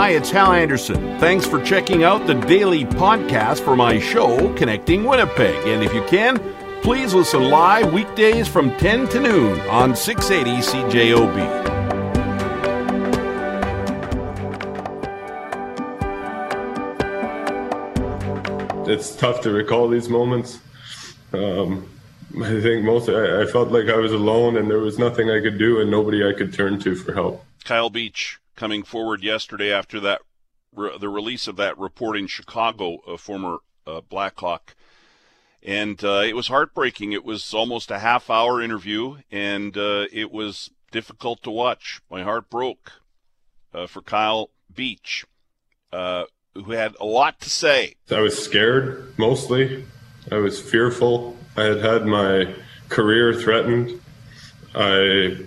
Hi, it's Hal Anderson. Thanks for checking out the daily podcast for my show, Connecting Winnipeg. And if you can, please listen live weekdays from 10 to noon on 680 CJOB. It's tough to recall these moments. Um, I think most I, I felt like I was alone and there was nothing I could do and nobody I could turn to for help. Kyle Beach coming forward yesterday after that re- the release of that report in Chicago, a former uh, Blackhawk, and uh, it was heartbreaking. It was almost a half hour interview, and uh, it was difficult to watch. My heart broke uh, for Kyle Beach, uh, who had a lot to say. I was scared mostly. I was fearful. I had had my career threatened. I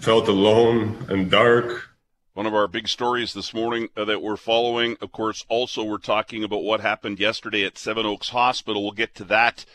felt alone and dark. One of our big stories this morning uh, that we're following, of course, also we're talking about what happened yesterday at Seven Oaks Hospital. We'll get to that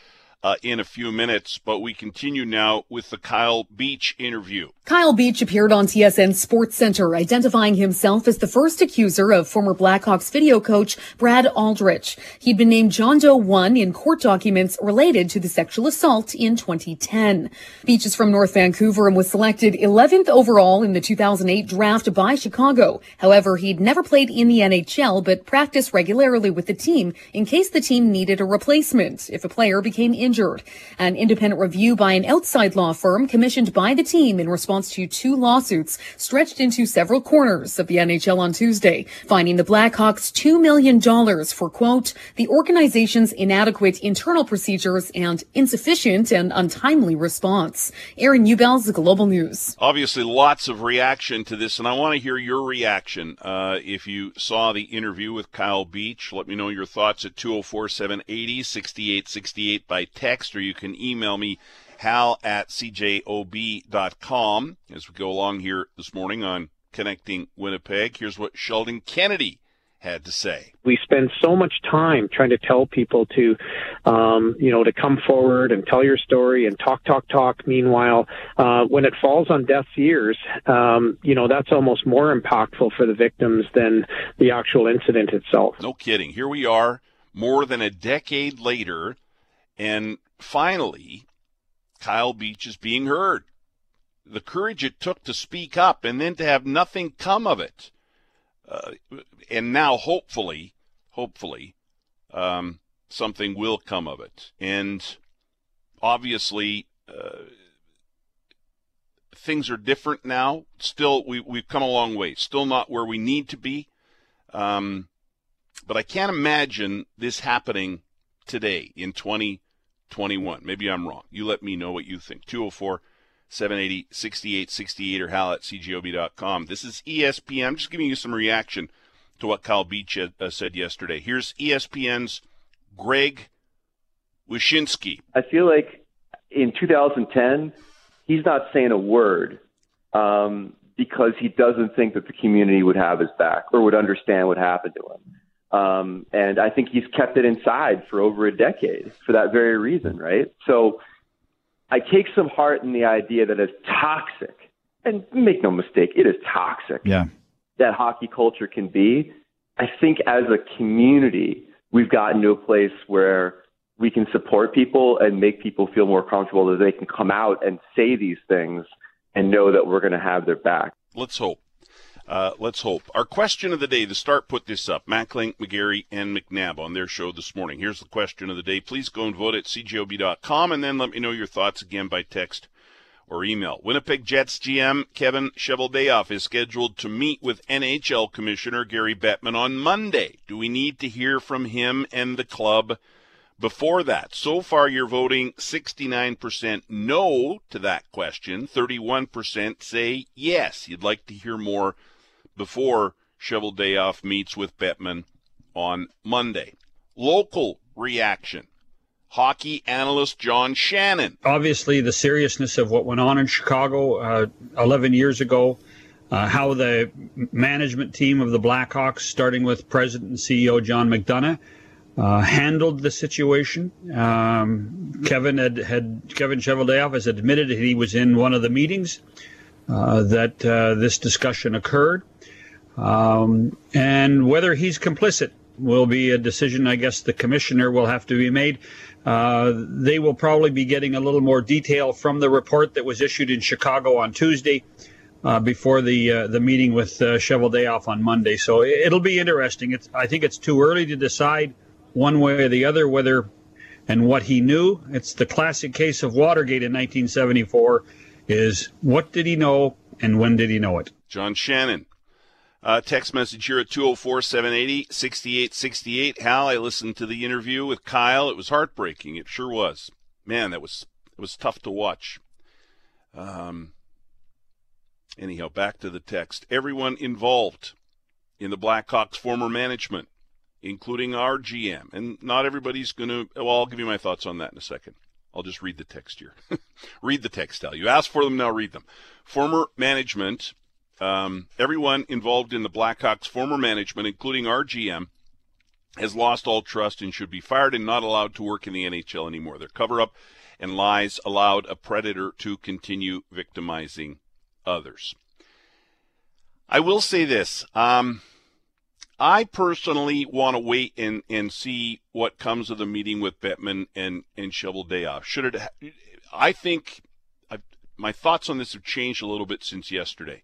uh, in a few minutes, but we continue now with the Kyle Beach interview. Kyle Beach appeared on TSN Sports Center, identifying himself as the first accuser of former Blackhawks video coach Brad Aldrich. He'd been named John Doe 1 in court documents related to the sexual assault in 2010. Beach is from North Vancouver and was selected 11th overall in the 2008 draft by Chicago. However, he'd never played in the NHL, but practiced regularly with the team in case the team needed a replacement if a player became injured. An independent review by an outside law firm commissioned by the team in response response to two lawsuits stretched into several corners of the NHL on Tuesday, finding the Blackhawks $2 million for, quote, the organization's inadequate internal procedures and insufficient and untimely response. Aaron Ubels, Global News. Obviously, lots of reaction to this, and I want to hear your reaction. Uh, if you saw the interview with Kyle Beach, let me know your thoughts at 204 780 6868 by text, or you can email me hal at cjob.com. As we go along here this morning on Connecting Winnipeg, here's what Sheldon Kennedy had to say. We spend so much time trying to tell people to, um, you know, to come forward and tell your story and talk, talk, talk. Meanwhile, uh, when it falls on deaf ears, um, you know, that's almost more impactful for the victims than the actual incident itself. No kidding. Here we are, more than a decade later, and finally, Kyle Beach is being heard. The courage it took to speak up and then to have nothing come of it. Uh, and now, hopefully, hopefully, um, something will come of it. And obviously, uh, things are different now. Still, we, we've come a long way. Still not where we need to be. Um, but I can't imagine this happening today in 20- 21. Maybe I'm wrong. You let me know what you think. 204 780 6868 or hal at cjob.com. This is ESPN. I'm just giving you some reaction to what Kyle Beach uh, said yesterday. Here's ESPN's Greg Wyshynski. I feel like in 2010, he's not saying a word um, because he doesn't think that the community would have his back or would understand what happened to him. Um, and I think he's kept it inside for over a decade for that very reason, right? So I take some heart in the idea that it's toxic, and make no mistake, it is toxic. Yeah. That hockey culture can be. I think as a community, we've gotten to a place where we can support people and make people feel more comfortable that they can come out and say these things and know that we're going to have their back. Let's hope. Uh, let's hope. Our question of the day, the start put this up. Mackling, McGarry, and McNabb on their show this morning. Here's the question of the day. Please go and vote at cjob.com and then let me know your thoughts again by text or email. Winnipeg Jets GM Kevin Cheveldayoff is scheduled to meet with NHL Commissioner Gary Bettman on Monday. Do we need to hear from him and the club before that? So far, you're voting 69% no to that question. 31% say yes. You'd like to hear more before Cheveldayoff meets with Bettman on Monday. Local reaction. Hockey analyst John Shannon. Obviously, the seriousness of what went on in Chicago uh, 11 years ago, uh, how the management team of the Blackhawks, starting with President and CEO John McDonough, uh, handled the situation. Um, Kevin had, had Kevin Cheveldayoff has admitted he was in one of the meetings uh, that uh, this discussion occurred. Um, and whether he's complicit will be a decision, I guess, the commissioner will have to be made. Uh, they will probably be getting a little more detail from the report that was issued in Chicago on Tuesday uh, before the uh, the meeting with uh, Cheveldayoff on Monday. So it'll be interesting. It's, I think it's too early to decide one way or the other whether and what he knew. It's the classic case of Watergate in 1974 is what did he know and when did he know it? John Shannon. Uh, text message here at 204 780 6868. Hal, I listened to the interview with Kyle. It was heartbreaking. It sure was. Man, that was it was tough to watch. Um, anyhow, back to the text. Everyone involved in the Blackhawks' former management including our GM. And not everybody's going to, well, I'll give you my thoughts on that in a second. I'll just read the text here. read the text, Al. You asked for them, now read them. Former management, um, everyone involved in the Blackhawks' former management, including our GM, has lost all trust and should be fired and not allowed to work in the NHL anymore. Their cover up and lies allowed a predator to continue victimizing others. I will say this. Um, I personally want to wait and, and see what comes of the meeting with Bettman and, and Cheveldayoff. Should it, I think I've, my thoughts on this have changed a little bit since yesterday.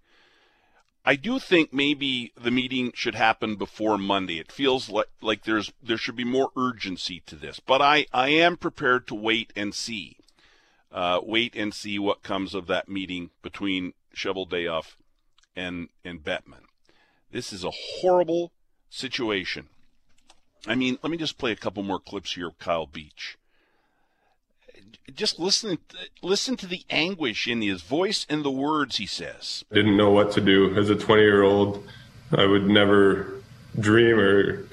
I do think maybe the meeting should happen before Monday. It feels like, like there's, there should be more urgency to this, but I, I am prepared to wait and see, uh, wait and see what comes of that meeting between Cheveldayoff and, and Bettman. This is a horrible situation. I mean, let me just play a couple more clips here of Kyle Beach. Just listen, listen to the anguish in his voice and the words he says. I didn't know what to do as a 20 year old. I would never dream or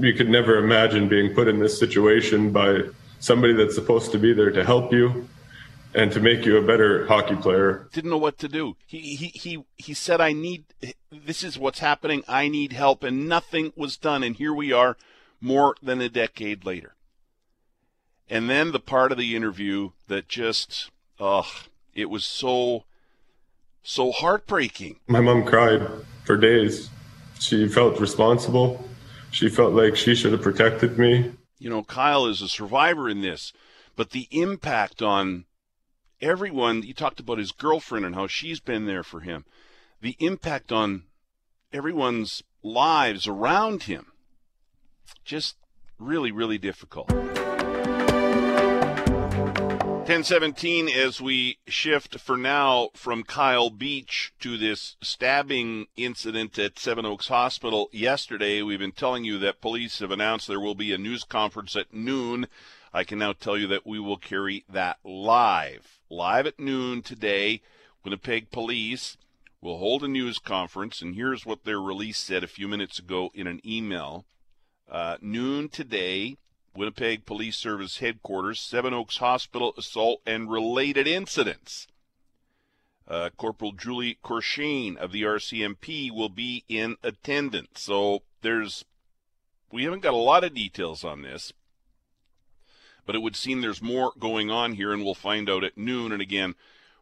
you could never imagine being put in this situation by somebody that's supposed to be there to help you and to make you a better hockey player. Didn't know what to do. He he he he said I need this is what's happening. I need help and nothing was done and here we are more than a decade later. And then the part of the interview that just ugh, it was so so heartbreaking. My mom cried for days. She felt responsible. She felt like she should have protected me. You know, Kyle is a survivor in this, but the impact on everyone, you talked about his girlfriend and how she's been there for him. The impact on everyone's lives around him, just really, really difficult. 1017 as we shift for now from Kyle Beach to this stabbing incident at Seven Oaks Hospital yesterday. We've been telling you that police have announced there will be a news conference at noon. I can now tell you that we will carry that live live at noon today. Winnipeg Police will hold a news conference, and here's what their release said a few minutes ago in an email. Uh, noon today, Winnipeg Police Service headquarters, Seven Oaks Hospital assault and related incidents. Uh, Corporal Julie Courchaine of the RCMP will be in attendance. So there's, we haven't got a lot of details on this, but it would seem there's more going on here, and we'll find out at noon. And again,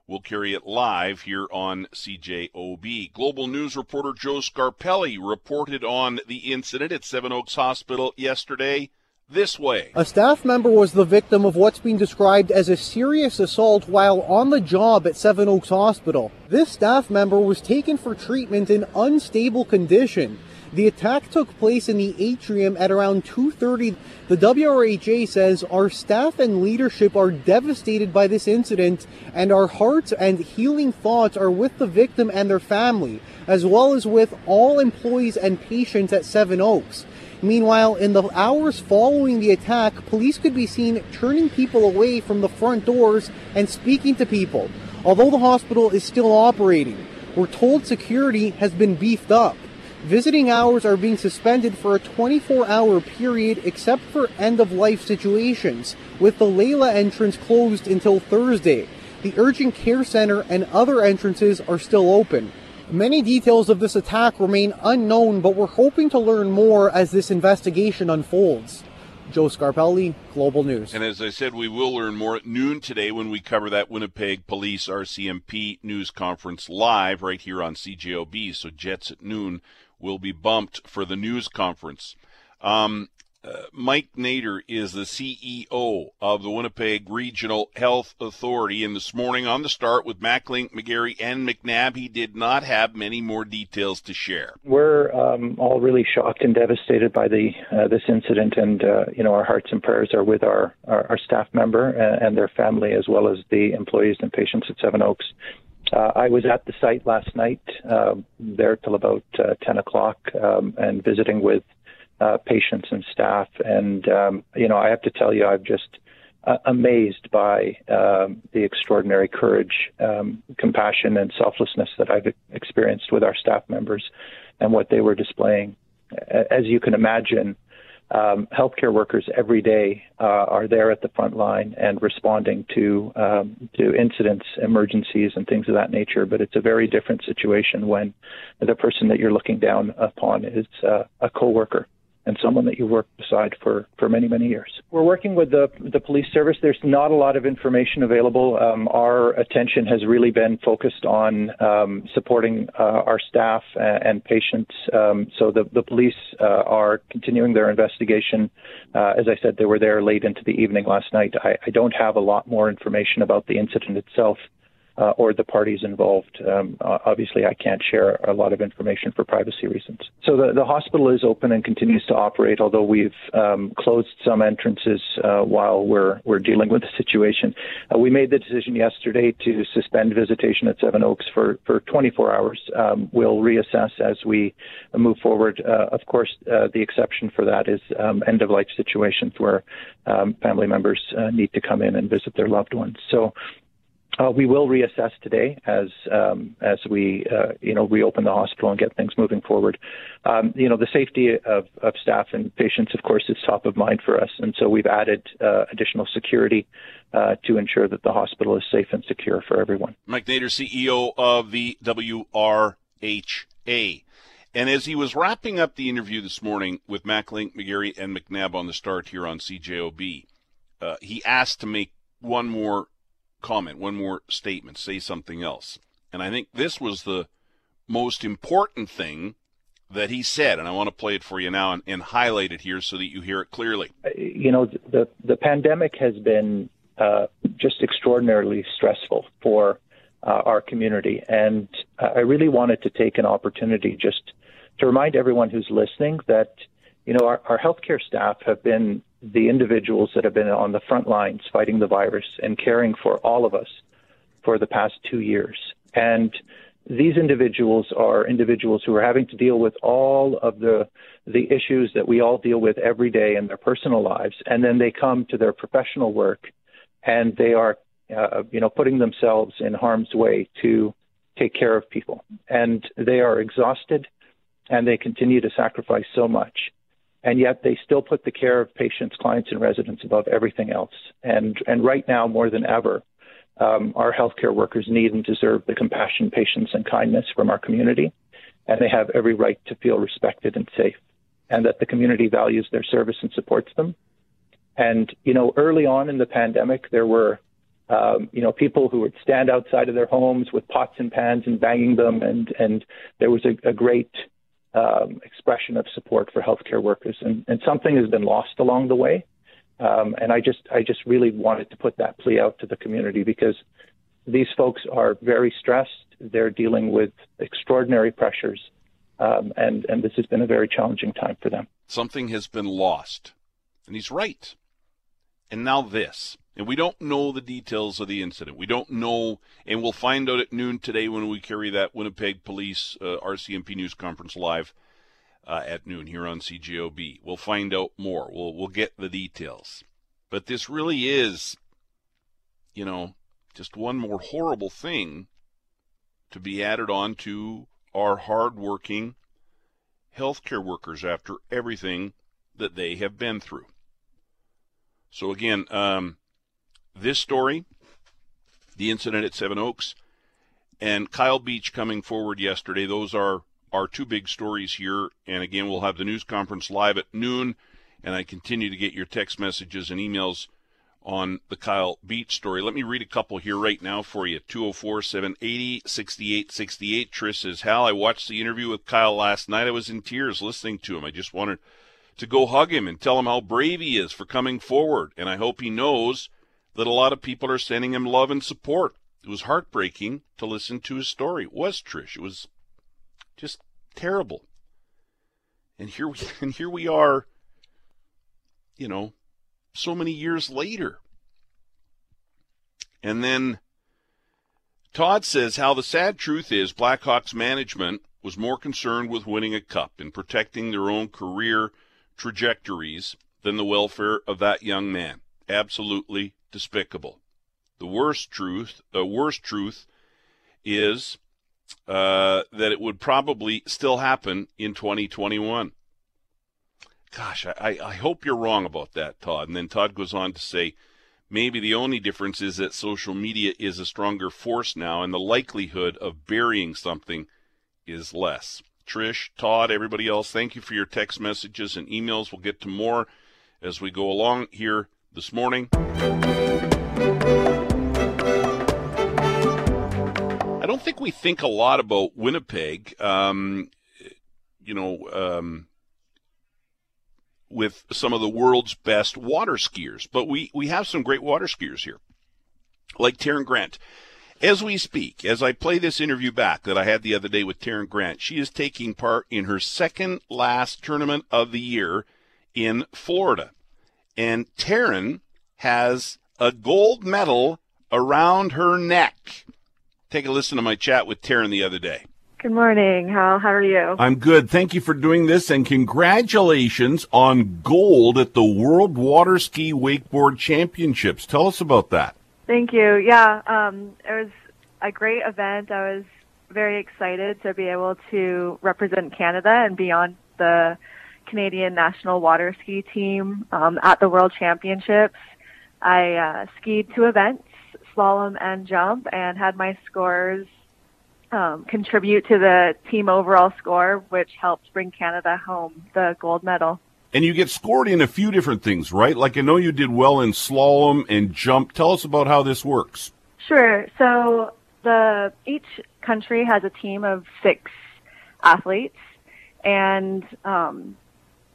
we'll carry it live here on CJOB. Global News reporter Joe Scarpelli reported on the incident at Seven Oaks Hospital yesterday this way. A staff member was the victim of what's been described as a serious assault while on the job at Seven Oaks Hospital. This staff member was taken for treatment in unstable condition. The attack took place in the atrium at around 2:30. The WRHA says our staff and leadership are devastated by this incident and our hearts and healing thoughts are with the victim and their family, as well as with all employees and patients at Seven Oaks. Meanwhile, in the hours following the attack, police could be seen turning people away from the front doors and speaking to people. Although the hospital is still operating, we're told security has been beefed up. Visiting hours are being suspended for a 24 hour period except for end of life situations, with the Leila entrance closed until Thursday. The urgent care center and other entrances are still open. Many details of this attack remain unknown, but we're hoping to learn more as this investigation unfolds. Joe Scarpelli, Global News. And as I said, we will learn more at noon today when we cover that Winnipeg Police RCMP news conference live right here on CJOB. So Jets at noon will be bumped for the news conference. Um, uh, Mike Nader is the CEO of the Winnipeg Regional Health Authority. And this morning on the start with Mackling, McGarry, and McNabb, he did not have many more details to share. We're um, all really shocked and devastated by the uh, this incident, and uh, you know our hearts and prayers are with our our, our staff member and, and, their family, as well as the employees and patients at Seven Oaks. Uh, I was at the site last night, uh, there till about uh, 10 o'clock, um, and visiting with uh, patients and staff. And, um, you know, I have to tell you, I'm just uh, amazed by um, the extraordinary courage, um, compassion, and selflessness that I've experienced with our staff members and what they were displaying. As you can imagine, um, healthcare workers every day uh, are there at the front line and responding to um, to incidents, emergencies, and things of that nature. But it's a very different situation when the person that you're looking down upon is uh, a coworker and someone that you worked beside for, for many, many years. We're working with the, the police service. There's not a lot of information available. Um, our attention has really been focused on um, supporting uh, our staff and, and patients. Um, so the, the police uh, are continuing their investigation. Uh, as I said, they were there late into the evening last night. I, I don't have a lot more information about the incident itself uh, or the parties involved. Um, obviously, I can't share a lot of information for privacy reasons. So the, the hospital is open and continues to operate, although we've um, closed some entrances uh, while we're we're dealing with the situation. Uh, we made the decision yesterday to suspend visitation at Seven Oaks for for 24 hours. Um, we'll reassess as we move forward. Uh, of course, uh, the exception for that is um, end of life situations where um, family members uh, need to come in and visit their loved ones. So uh, we will reassess today as um, as we uh, you know reopen the hospital and get things moving forward. Um, you know the safety of, of staff and patients, of course, is top of mind for us, and so we've added uh, additional security uh, to ensure that the hospital is safe and secure for everyone. Mike Nader, CEO of the WRHA. And as he was wrapping up the interview this morning with Mackling, McGarry, and McNabb on the start here on CJOB, uh, he asked to make one more comment, one more statement, say something else. And I think this was the most important thing that he said, and I want to play it for you now and, and highlight it here so that you hear it clearly. You know, the the pandemic has been uh, just extraordinarily stressful for uh, our community, and I really wanted to take an opportunity just to remind everyone who's listening that you know our, our healthcare staff have been the individuals that have been on the front lines fighting the virus and caring for all of us for the past two years. And these individuals are individuals who are having to deal with all of the the issues that we all deal with every day in their personal lives, and then they come to their professional work, and they are, uh, you know, putting themselves in harm's way to take care of people, and they are exhausted, and they continue to sacrifice so much and yet they still put the care of patients, clients, and residents above everything else. And and right now, more than ever, um, our healthcare workers need and deserve the compassion, patience, and kindness from our community, and they have every right to feel respected and safe, and that the community values their service and supports them. And you know, early on in the pandemic, there were um, you know, people who would stand outside of their homes with pots and pans and banging them, and and there was a, a great um, expression of support for healthcare workers, and, and something has been lost along the way. Um, and I just I just really wanted to put that plea out to the community because these folks are very stressed. They're dealing with extraordinary pressures, um, and and this has been a very challenging time for them. Something has been lost, and he's right. And now this. And we don't know the details of the incident. We don't know, and we'll find out at noon today when we carry that Winnipeg Police uh, RCMP news conference live uh, at noon here on CJOB. We'll find out more. We'll we'll get the details. But this really is, you know, just one more horrible thing to be added on to our hardworking healthcare workers after everything that they have been through. So again, um, this story, the incident at Seven Oaks, and Kyle Beach coming forward yesterday. Those are our two big stories here. And again, we'll have the news conference live at noon. and I continue to get your text messages and emails on the Kyle Beach story. Let me read a couple here right now for you. 204 780 6868. Trish says, Hal, I watched the interview with Kyle last night. I was in tears listening to him. I just wanted to go hug him and tell him how brave he is for coming forward. And I hope he knows that a lot of people are sending him love and support. It was heartbreaking to listen to his story. It was Trish. It was just terrible. And here we and here we are, you know, so many years later. And then Todd says how the sad truth is Blackhawks management was more concerned with winning a cup and protecting their own career trajectories than the welfare of that young man. Absolutely despicable. The worst truth, the worst truth is uh, that it would probably still happen in 2021 gosh, I, I hope you're wrong about that, Todd. And then Todd goes on to say, maybe the only difference is that social media is a stronger force now, and the likelihood of burying something is less. Trish, Todd, everybody else, thank you for your text messages and emails. We'll get to more as we go along here this morning. I don't think we think a lot about Winnipeg. Um, you know, um, with some of the world's best water skiers. But we, we have some great water skiers here, like Taryn Grant. As we speak, as I play this interview back that I had the other day with Taryn Grant, she is taking part in her second last tournament of the year in Florida. And Taryn has a gold medal around her neck. Take a listen to my chat with Taryn the other day. Good morning, Hal. How are you? I'm good. Thank you for doing this and congratulations on gold at the World Water Ski Wakeboard Championships. Tell us about that. Thank you. Yeah, um, it was a great event. I was very excited to be able to represent Canada and be on the Canadian national water ski team um, at the World Championships. I uh, skied two events, slalom and jump, and had my scores um, contribute to the team overall score, which helped bring Canada home the gold medal. And you get scored in a few different things, right? Like I know you did well in slalom and jump. Tell us about how this works. Sure. So the each country has a team of six athletes, and um,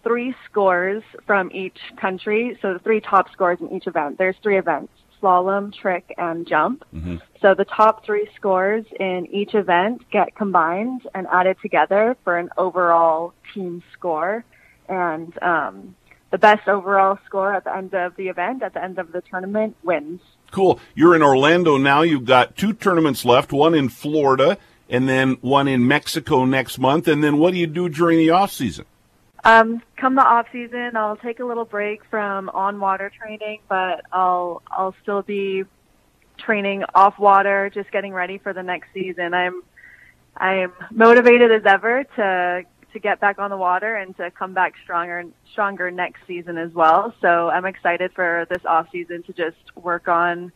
three scores from each country. So the three top scores in each event. There's three events slalom, trick, and jump. Mm-hmm. So the top three scores in each event get combined and added together for an overall team score. And um, the best overall score at the end of the event, at the end of the tournament, wins. Cool. You're in Orlando now. You've got two tournaments left, one in Florida and then one in Mexico next month. And then what do you do during the off season? Um, come the off season, I'll take a little break from on water training, but I'll I'll still be training off water, just getting ready for the next season. I'm I'm motivated as ever to to get back on the water and to come back stronger stronger next season as well. So I'm excited for this off season to just work on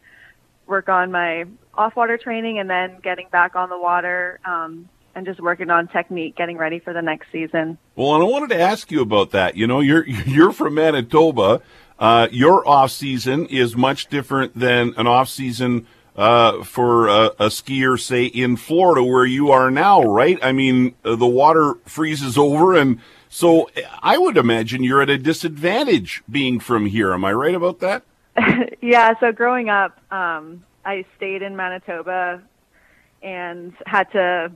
work on my off water training and then getting back on the water um, and just working on technique, getting ready for the next season. Well, and I wanted to ask you about that. You know, you're you're from Manitoba. Uh, your off season is much different than an off season uh, for a, a, skier, say in Florida, where you are now, right? I mean, uh, the water freezes over, and so I would imagine you're at a disadvantage being from here. Am I right about that? yeah. So growing up, um, I stayed in Manitoba and had to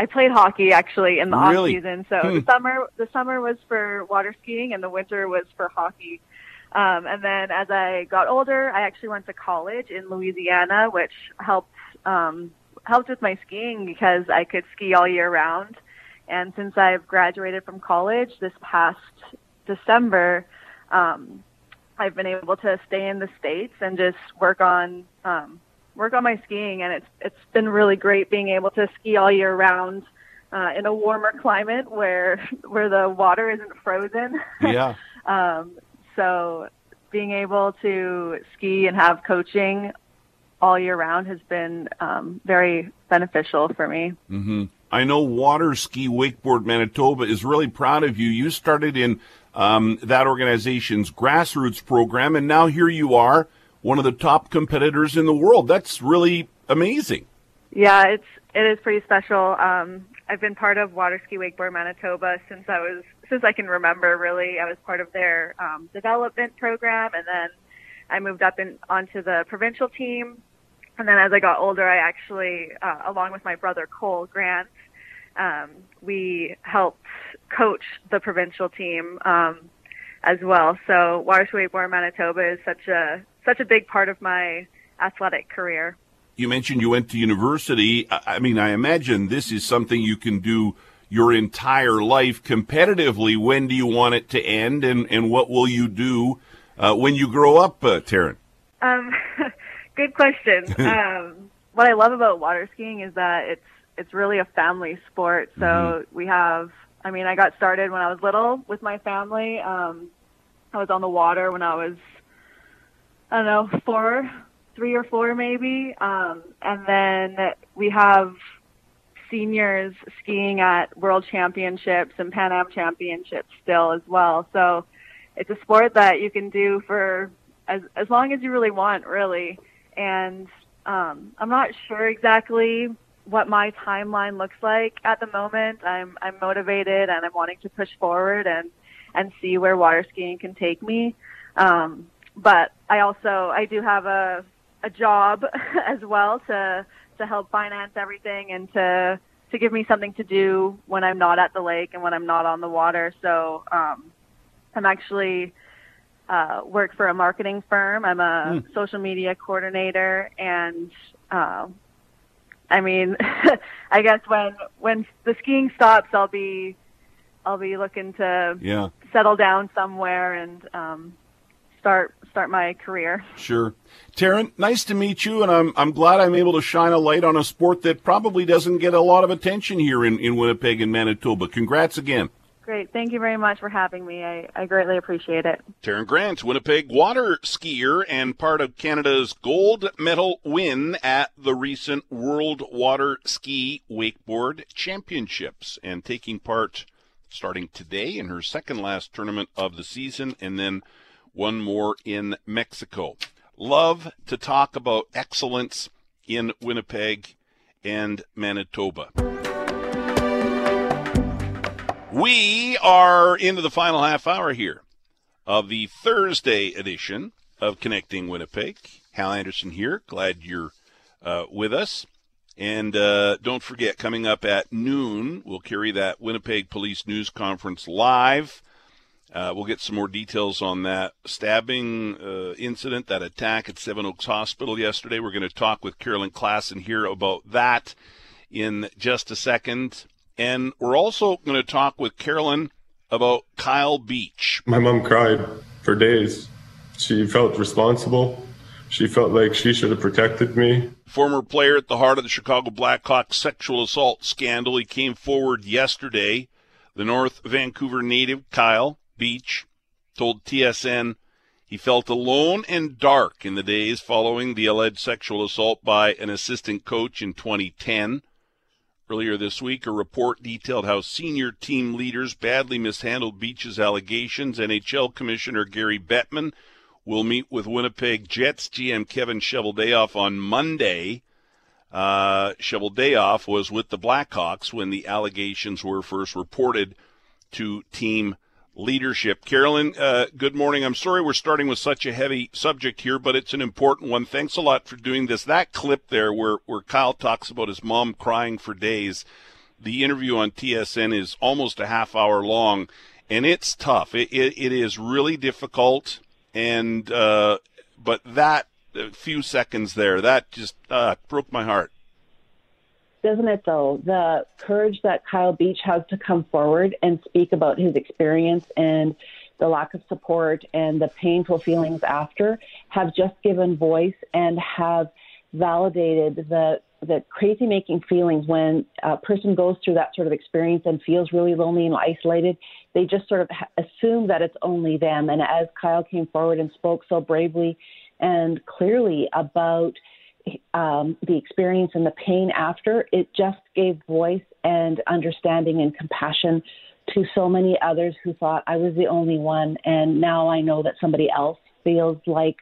I played hockey actually in the really? off season. So hmm. the summer the summer was for water skiing and the winter was for hockey. Um, and then as I got older, I actually went to college in Louisiana, which helped um, helped with my skiing because I could ski all year round. And since I've graduated from college this past December, um, I've been able to stay in the states and just work on um, work on my skiing, and it's it's been really great being able to ski all year round uh, in a warmer climate where where the water isn't frozen. Yeah. um, so being able to ski and have coaching all year round has been um, very beneficial for me. Mm-hmm. I know Water Ski Wakeboard Manitoba is really proud of you. You started in um, that organization's grassroots program, and now here you are, one of the top competitors in the world. That's really amazing. Yeah, it's it is pretty special. Um, I've been part of Water Ski Wakeboard Manitoba since I was since I can remember. Really, I was part of their um, development program, and then I moved up in onto the provincial team. And then as I got older, I actually, uh, along with my brother Cole Grant, um, we helped coach the provincial team um, as well. So Water Ski Wakeboard Manitoba is such a such a big part of my athletic career. You mentioned you went to university. I mean, I imagine this is something you can do your entire life competitively. When do you want it to end, and, and what will you do uh, when you grow up, uh, Taryn? Um, good question. um, what I love about water skiing is that it's it's really a family sport. So mm-hmm. we have. I mean, I got started when I was little with my family. Um, I was on the water when I was, I don't know, four, three or four maybe. Um, and then we have seniors skiing at world championships and Pan Am championships still as well. So it's a sport that you can do for as as long as you really want, really. And um, I'm not sure exactly what my timeline looks like at the moment. I'm I'm motivated and I'm wanting to push forward and and see where water skiing can take me. Um, but I also I do have a a job as well to to help finance everything and to to give me something to do when I'm not at the lake and when I'm not on the water. So um, I'm actually uh, work for a marketing firm. I'm a mm. social media coordinator, and uh, I mean, I guess when when the skiing stops, I'll be I'll be looking to yeah. settle down somewhere and um, start start my career. Sure. Taryn, nice to meet you, and I'm I'm glad I'm able to shine a light on a sport that probably doesn't get a lot of attention here in, in Winnipeg and Manitoba. Congrats again. Great. Thank you very much for having me. I, I greatly appreciate it. Taryn Grant, Winnipeg water skier and part of Canada's gold medal win at the recent World Water Ski Wakeboard Championships and taking part starting today in her second last tournament of the season and then one more in Mexico. Love to talk about excellence in Winnipeg and Manitoba. We are into the final half hour here of the Thursday edition of Connecting Winnipeg. Hal Anderson here. Glad you're uh, with us. And uh, don't forget, coming up at noon, we'll carry that Winnipeg Police News Conference live. Uh, we'll get some more details on that stabbing uh, incident, that attack at Seven Oaks Hospital yesterday. We're going to talk with Carolyn Klassen here about that in just a second. And we're also going to talk with Carolyn about Kyle Beach. My mom cried for days. She felt responsible. She felt like she should have protected me. Former player at the heart of the Chicago Blackhawks sexual assault scandal. He came forward yesterday. The North Vancouver native, Kyle Beach, told TSN he felt alone and dark in the days following the alleged sexual assault by an assistant coach in 2010. Earlier this week, a report detailed how senior team leaders badly mishandled Beach's allegations. NHL Commissioner Gary Bettman will meet with Winnipeg Jets GM Kevin Cheveldayoff on Monday. Uh, Cheveldayoff was with the Blackhawks when the allegations were first reported to team leadership. Carolyn, uh, good morning. I'm sorry we're starting with such a heavy subject here, but it's an important one. Thanks a lot for doing this. That clip there where, where Kyle talks about his mom crying for days, the interview on TSN is almost a half hour long, and it's tough. It, it, it is really difficult, and uh, but that few seconds there, that just uh, broke my heart doesn't it though? The courage that Kyle Beach has to come forward and speak about his experience and the lack of support and the painful feelings after have just given voice and have validated the the crazy making feelings when a person goes through that sort of experience and feels really lonely and isolated they just sort of assume that it's only them and as Kyle came forward and spoke so bravely and clearly about um, the experience and the pain after, it just gave voice and understanding and compassion to so many others who thought I was the only one. And now I know that somebody else feels like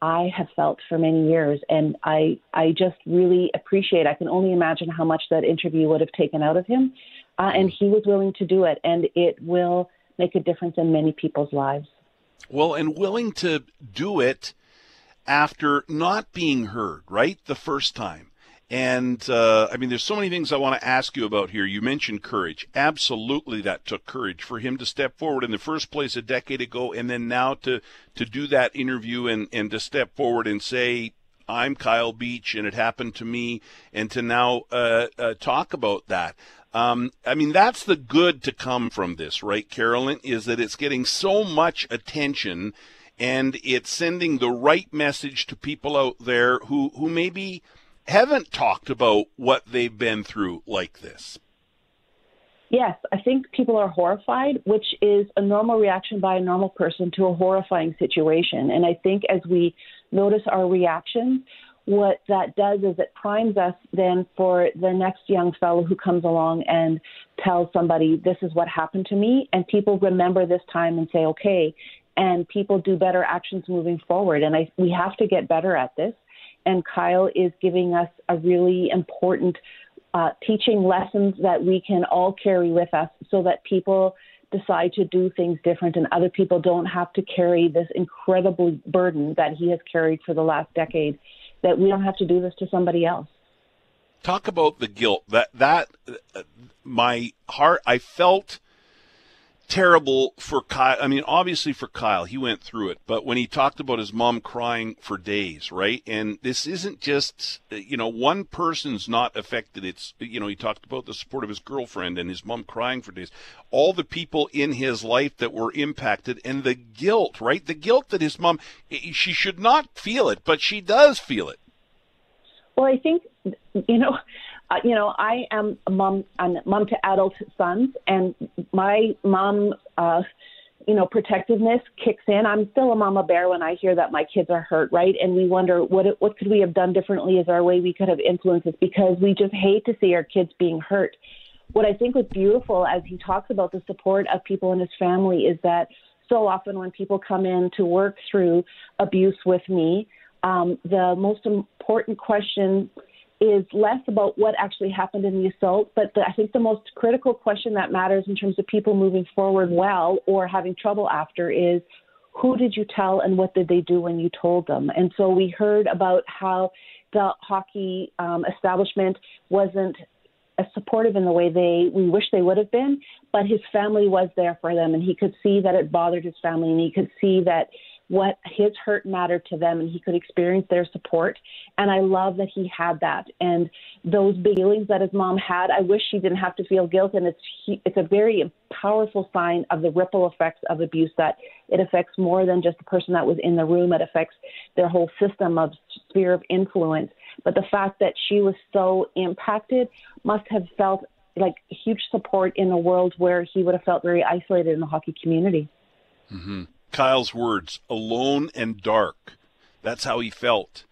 I have felt for many years. And I, I just really appreciate, I can only imagine how much that interview would have taken out of him. Uh, and he was willing to do it. And it will make a difference in many people's lives. Well, and willing to do it after not being heard, right? The first time. And uh, I mean, there's so many things I want to ask you about here. You mentioned courage. Absolutely, that took courage for him to step forward in the first place a decade ago, and then now to to do that interview and and to step forward and say, "I'm Kyle Beach, and it happened to me," and to now uh, uh, talk about that. Um, I mean, that's the good to come from this, right, Carolyn? Is that it's getting so much attention, and it's sending the right message to people out there who who maybe haven't talked about what they've been through like this. Yes, I think people are horrified, which is a normal reaction by a normal person to a horrifying situation. And I think as we notice our reactions, what that does is it primes us then for the next young fellow who comes along and tells somebody, This is what happened to me. And people remember this time and say, Okay. And people do better actions moving forward. And I, we have to get better at this. And Kyle is giving us a really important uh, teaching lessons that we can all carry with us so that people decide to do things different and other people don't have to carry this incredible burden that he has carried for the last decade that we don't have to do this to somebody else. Talk about the guilt. That that uh, my heart i felt terrible for Kyle. I mean, obviously for Kyle, he went through it, but when he talked about his mom crying for days, right? And this isn't just, you know, one person's not affected. It's, you know, he talked about the support of his girlfriend and his mom crying for days. All the people in his life that were impacted and the guilt, right? The guilt that his mom, she should not feel it, but she does feel it. Well, I think, you know, uh, you know, I am a mom, I'm a mom to adult sons, and my mom, uh, you know, protectiveness kicks in. I'm still a mama bear when I hear that my kids are hurt, right? And we wonder what what could we have done differently? Is there a way we could have influenced this? Because we just hate to see our kids being hurt. What I think was beautiful as he talks about the support of people in his family is that so often when people come in to work through abuse with me, um, the most important question is less about what actually happened in the assault, but the, I think the most critical question that matters in terms of people moving forward well or having trouble after is who did you tell and what did they do when you told them? And so we heard about how the hockey um, establishment wasn't as supportive in the way they we wish they would have been, but his family was there for them, and he could see that it bothered his family, and he could see that what his hurt mattered to them and he could experience their support. And I love that he had that. And those feelings that his mom had, I wish she didn't have to feel guilt. And it's, it's a very powerful sign of the ripple effects of abuse that it affects more than just the person that was in the room. It affects their whole system of sphere of influence. But the fact that she was so impacted must have felt like huge support in a world where he would have felt very isolated in the hockey community. Mm-hmm. Kyle's words, alone and dark. That's how he felt.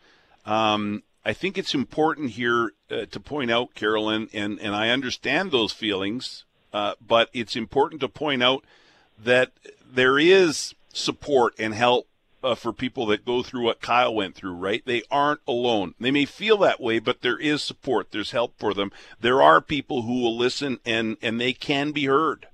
Um, I think it's important here uh, to point out, Carolyn, and, and I understand those feelings, uh, but it's important to point out that there is support and help uh, for people that go through what Kyle went through, right? They aren't alone. They may feel that way, but there is support. There's help for them. There are people who will listen and, and they can be heard.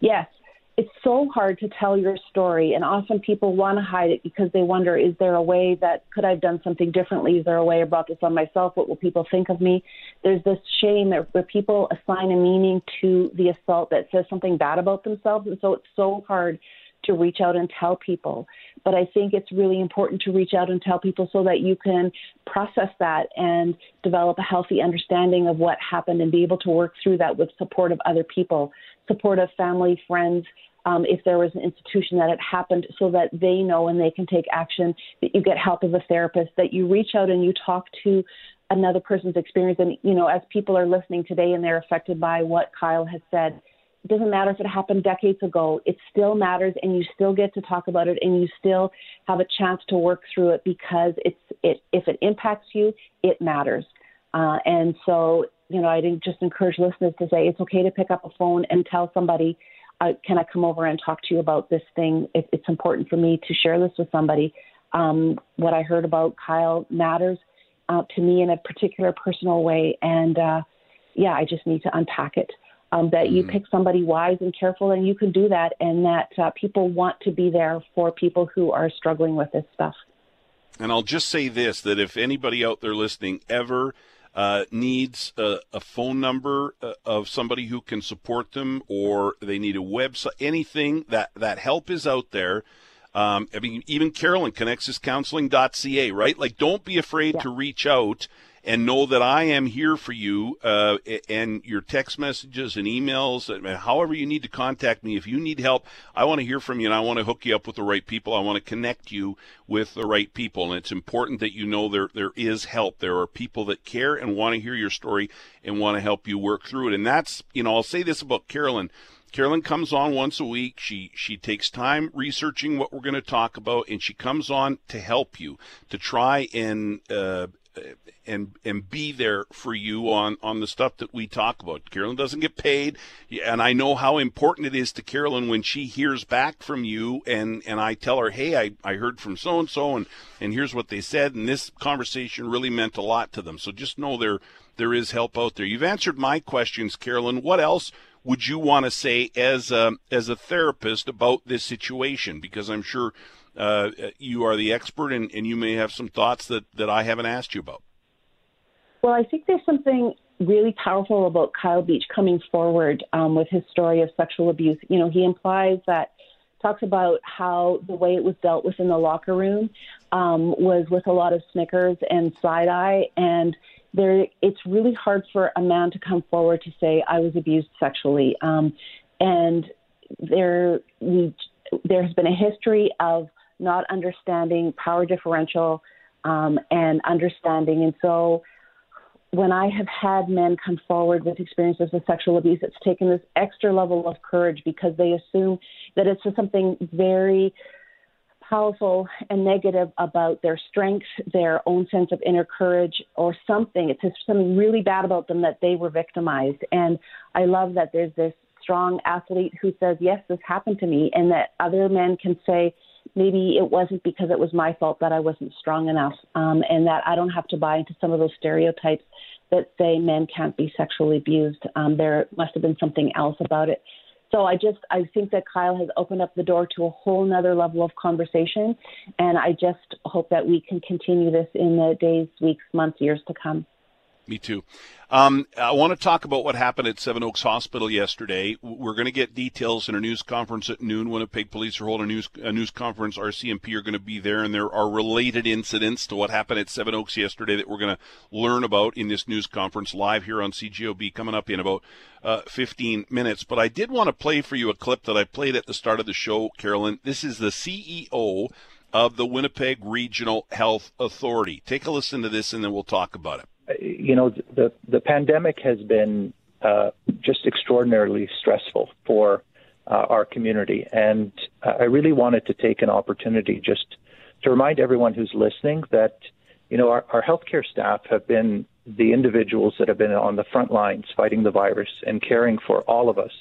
Yes, it's so hard to tell your story and often people want to hide it because they wonder is there a way that could i've done something differently? Is there a way i brought this on myself? What will people think of me? There's this shame that where people assign a meaning to the assault that says something bad about themselves and so it's so hard to reach out and tell people but i think it's really important to reach out and tell people so that you can process that and develop a healthy understanding of what happened and be able to work through that with support of other people support of family, friends, um, if there was an institution that it happened so that they know and they can take action, that you get help as a therapist, that you reach out and you talk to another person's experience. And, you know, as people are listening today and they're affected by what Kyle has said, doesn't matter if it happened decades ago. It still matters, and you still get to talk about it, and you still have a chance to work through it because it's it. If it impacts you, it matters. Uh, and so, you know, I just encourage listeners to say it's okay to pick up a phone and tell somebody, uh, "Can I come over and talk to you about this thing? It, it's important for me to share this with somebody." Um, what I heard about Kyle matters uh, to me in a particular personal way, and uh, yeah, I just need to unpack it um, that you mm-hmm. pick somebody wise and careful, and you can do that, and that uh, people want to be there for people who are struggling with this stuff. And I'll just say this that if anybody out there listening ever uh, needs a, a, phone number uh, of somebody who can support them, or they need a website, anything that that help is out there. Um, I mean, even Carolyn, connexuscounseling.ca, right? Like, don't be afraid yeah. to reach out and know that I am here for you. Uh, and your text messages and emails, and however you need to contact me. If you need help, I want to hear from you, and I want to hook you up with the right people. I want to connect you with the right people, and it's important that you know there there is help. There are people that care and want to hear your story and want to help you work through it. And that's you know I'll say this about Carolyn. Carolyn comes on once a week. She she takes time researching what we're going to talk about, and she comes on to help you to try and uh, and and be there for you on on the stuff that we talk about. Carolyn doesn't get paid, and I know how important it is to Carolyn when she hears back from you and and I tell her, "Hey, I I heard from so and so and and here's what they said and this conversation really meant a lot to them." So just know there there is help out there. You've answered my questions, Carolyn. What else would you want to say as a, as a therapist about this situation? Because I'm sure uh, you are the expert and, and you may have some thoughts that, that I haven't asked you about. Well, I think there's something really powerful about Kyle Beach coming forward um, with his story of sexual abuse. You know, he implies that talks about how the way it was dealt with in the locker room um, was with a lot of snickers and side eye, and there it's really hard for a man to come forward to say I was abused sexually, um, and there we there has been a history of not understanding power differential um, and understanding, and so when I have had men come forward with experiences of sexual abuse, it's taken this extra level of courage because they assume that it's just something very powerful and negative about their strength, their own sense of inner courage, or something. It's just something really bad about them that they were victimized. And I love that there's this strong athlete who says, Yes, this happened to me, and that other men can say, maybe it wasn't because it was my fault that I wasn't strong enough, um, and that I don't have to buy into some of those stereotypes that say men can't be sexually abused. Um, there must have been something else about it. So I just I think that Kyle has opened up the door to a whole nother level of conversation, and I just hope that we can continue this in the days, weeks, months, years to come. Me too. Um, I want to talk about what happened at Seven Oaks Hospital yesterday. We're going to get details in a news conference at noon. Winnipeg Police are holding a news, a news conference. RCMP are going to be there, and there are related incidents to what happened at Seven Oaks yesterday that we're going to learn about in this news conference live here on CJOB coming up in about uh, 15 minutes. But I did want to play for you a clip that I played at the start of the show, Carolyn. This is the CEO of the Winnipeg Regional Health Authority. Take a listen to this, and then we'll talk about it you know, the the pandemic has been uh, just extraordinarily stressful for uh, our community, and I really wanted to take an opportunity just to remind everyone who's listening that you know our, our healthcare staff have been the individuals that have been on the front lines fighting the virus and caring for all of us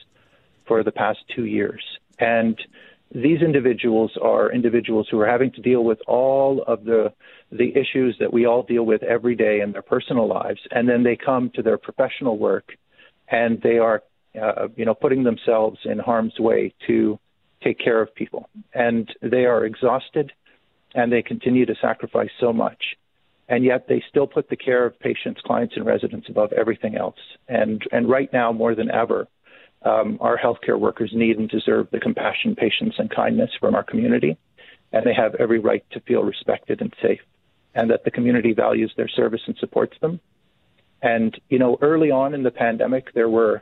for the past two years, and these individuals are individuals who are having to deal with all of the the issues that we all deal with every day in their personal lives, and then they come to their professional work, and they are, uh, you know, putting themselves in harm's way to take care of people, and they are exhausted, and they continue to sacrifice so much, and yet they still put the care of patients, clients, and residents above everything else, and and right now more than ever um, our healthcare workers need and deserve the compassion, patience, and kindness from our community, and they have every right to feel respected and safe, and that the community values their service and supports them. And you know, early on in the pandemic, there were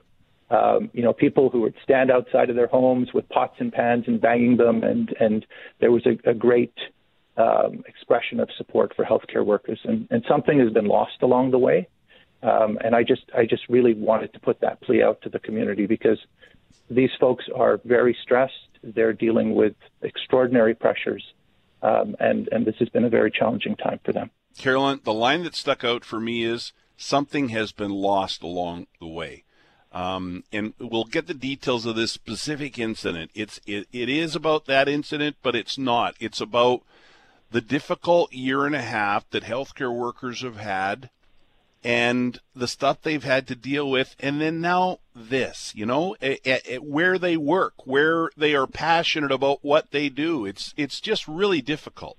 um, you know people who would stand outside of their homes with pots and pans and banging them, and and there was a, a great um, expression of support for healthcare workers, and, and something has been lost along the way. Um, and I just I just really wanted to put that plea out to the community because these folks are very stressed. They're dealing with extraordinary pressures, um, and and this has been a very challenging time for them. Carolyn, the line that stuck out for me is something has been lost along the way. Um, and we'll get the details of this specific incident. It's it, it is about that incident, but it's not. It's about the difficult year and a half that healthcare workers have had and the stuff they've had to deal with and then now this you know where they work where they are passionate about what they do. It's it's just really difficult.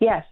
Yes.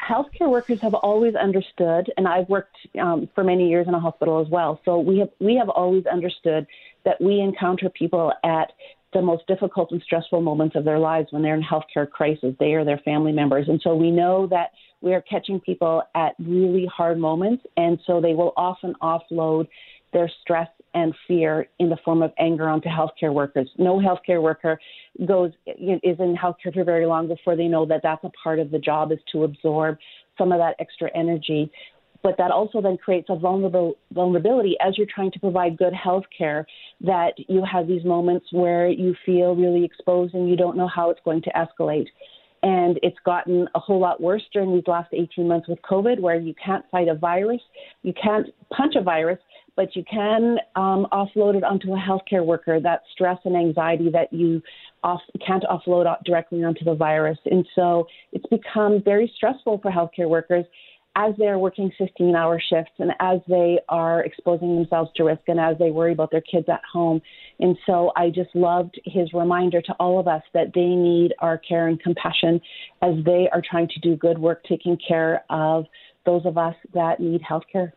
Healthcare workers have always understood, and I've worked um, for many years in a hospital as well. So we have we have always understood that we encounter people at the most difficult and stressful moments of their lives when they're in healthcare crisis. They or their family members, and so we know that we are catching people at really hard moments, and so they will often offload their stress and fear in the form of anger onto healthcare workers. No healthcare worker goes is in healthcare for very long before they know that that's a part of the job is to absorb some of that extra energy. But that also then creates a vulnerable vulnerability as you're trying to provide good health care that you have these moments where you feel really exposed and you don't know how it's going to escalate. And it's gotten a whole lot worse during these last 18 months with COVID, where you can't fight a virus, you can't punch a virus, but you can um, offload it onto a healthcare worker, that stress and anxiety that you off, can't offload directly onto the virus. And so it's become very stressful for healthcare workers as they're working 15 hour shifts and as they are exposing themselves to risk and as they worry about their kids at home. And so I just loved his reminder to all of us that they need our care and compassion as they are trying to do good work taking care of those of us that need health care.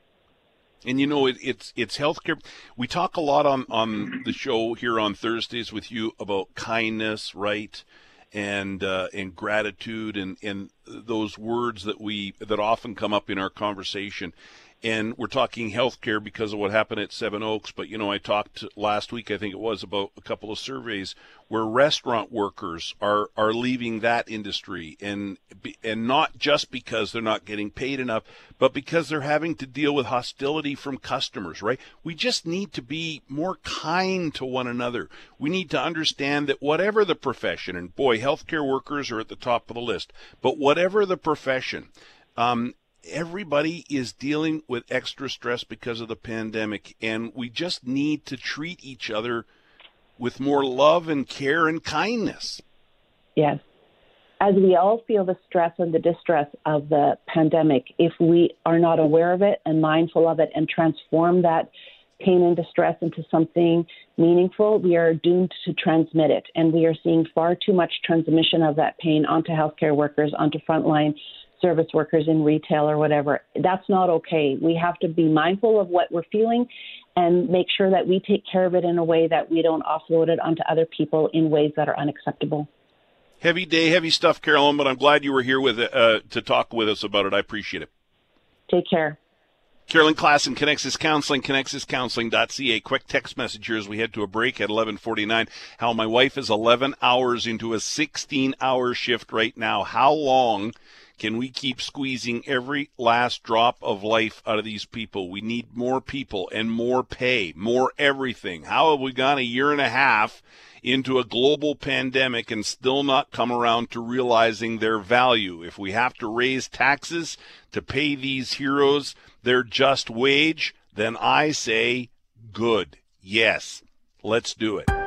And you know, it, it's it's healthcare. We talk a lot on on the show here on Thursdays with you about kindness, right? And uh, and gratitude and and those words that we that often come up in our conversation and we're talking healthcare because of what happened at Seven Oaks. But you know, I talked last week, I think it was, about a couple of surveys where restaurant workers are are leaving that industry, and and not just because they're not getting paid enough, but because they're having to deal with hostility from customers. Right? We just need to be more kind to one another. We need to understand that whatever the profession, and boy, healthcare workers are at the top of the list, but whatever the profession. Um, everybody is dealing with extra stress because of the pandemic, and we just need to treat each other with more love and care and kindness. Yes. As we all feel the stress and the distress of the pandemic, if we are not aware of it and mindful of it and transform that pain and distress into something meaningful, we are doomed to transmit it. And we are seeing far too much transmission of that pain onto healthcare workers, onto frontline service workers in retail or whatever. That's not okay. We have to be mindful of what we're feeling and make sure that we take care of it in a way that we don't offload it onto other people in ways that are unacceptable. Heavy day, heavy stuff, Carolyn, but I'm glad you were here with uh, to talk with us about it. I appreciate it. Take care. Carolyn Klassen, Connexus Counseling, connexuscounseling.ca. Quick text message here as we head to a break at 1149. How my wife is 11 hours into a 16 hour shift right now. How long can we keep squeezing every last drop of life out of these people? We need more people and more pay, more everything. How have we gone a year and a half into a global pandemic and still not come around to realizing their value? If we have to raise taxes to pay these heroes their just wage, then I say good. Yes, let's do it.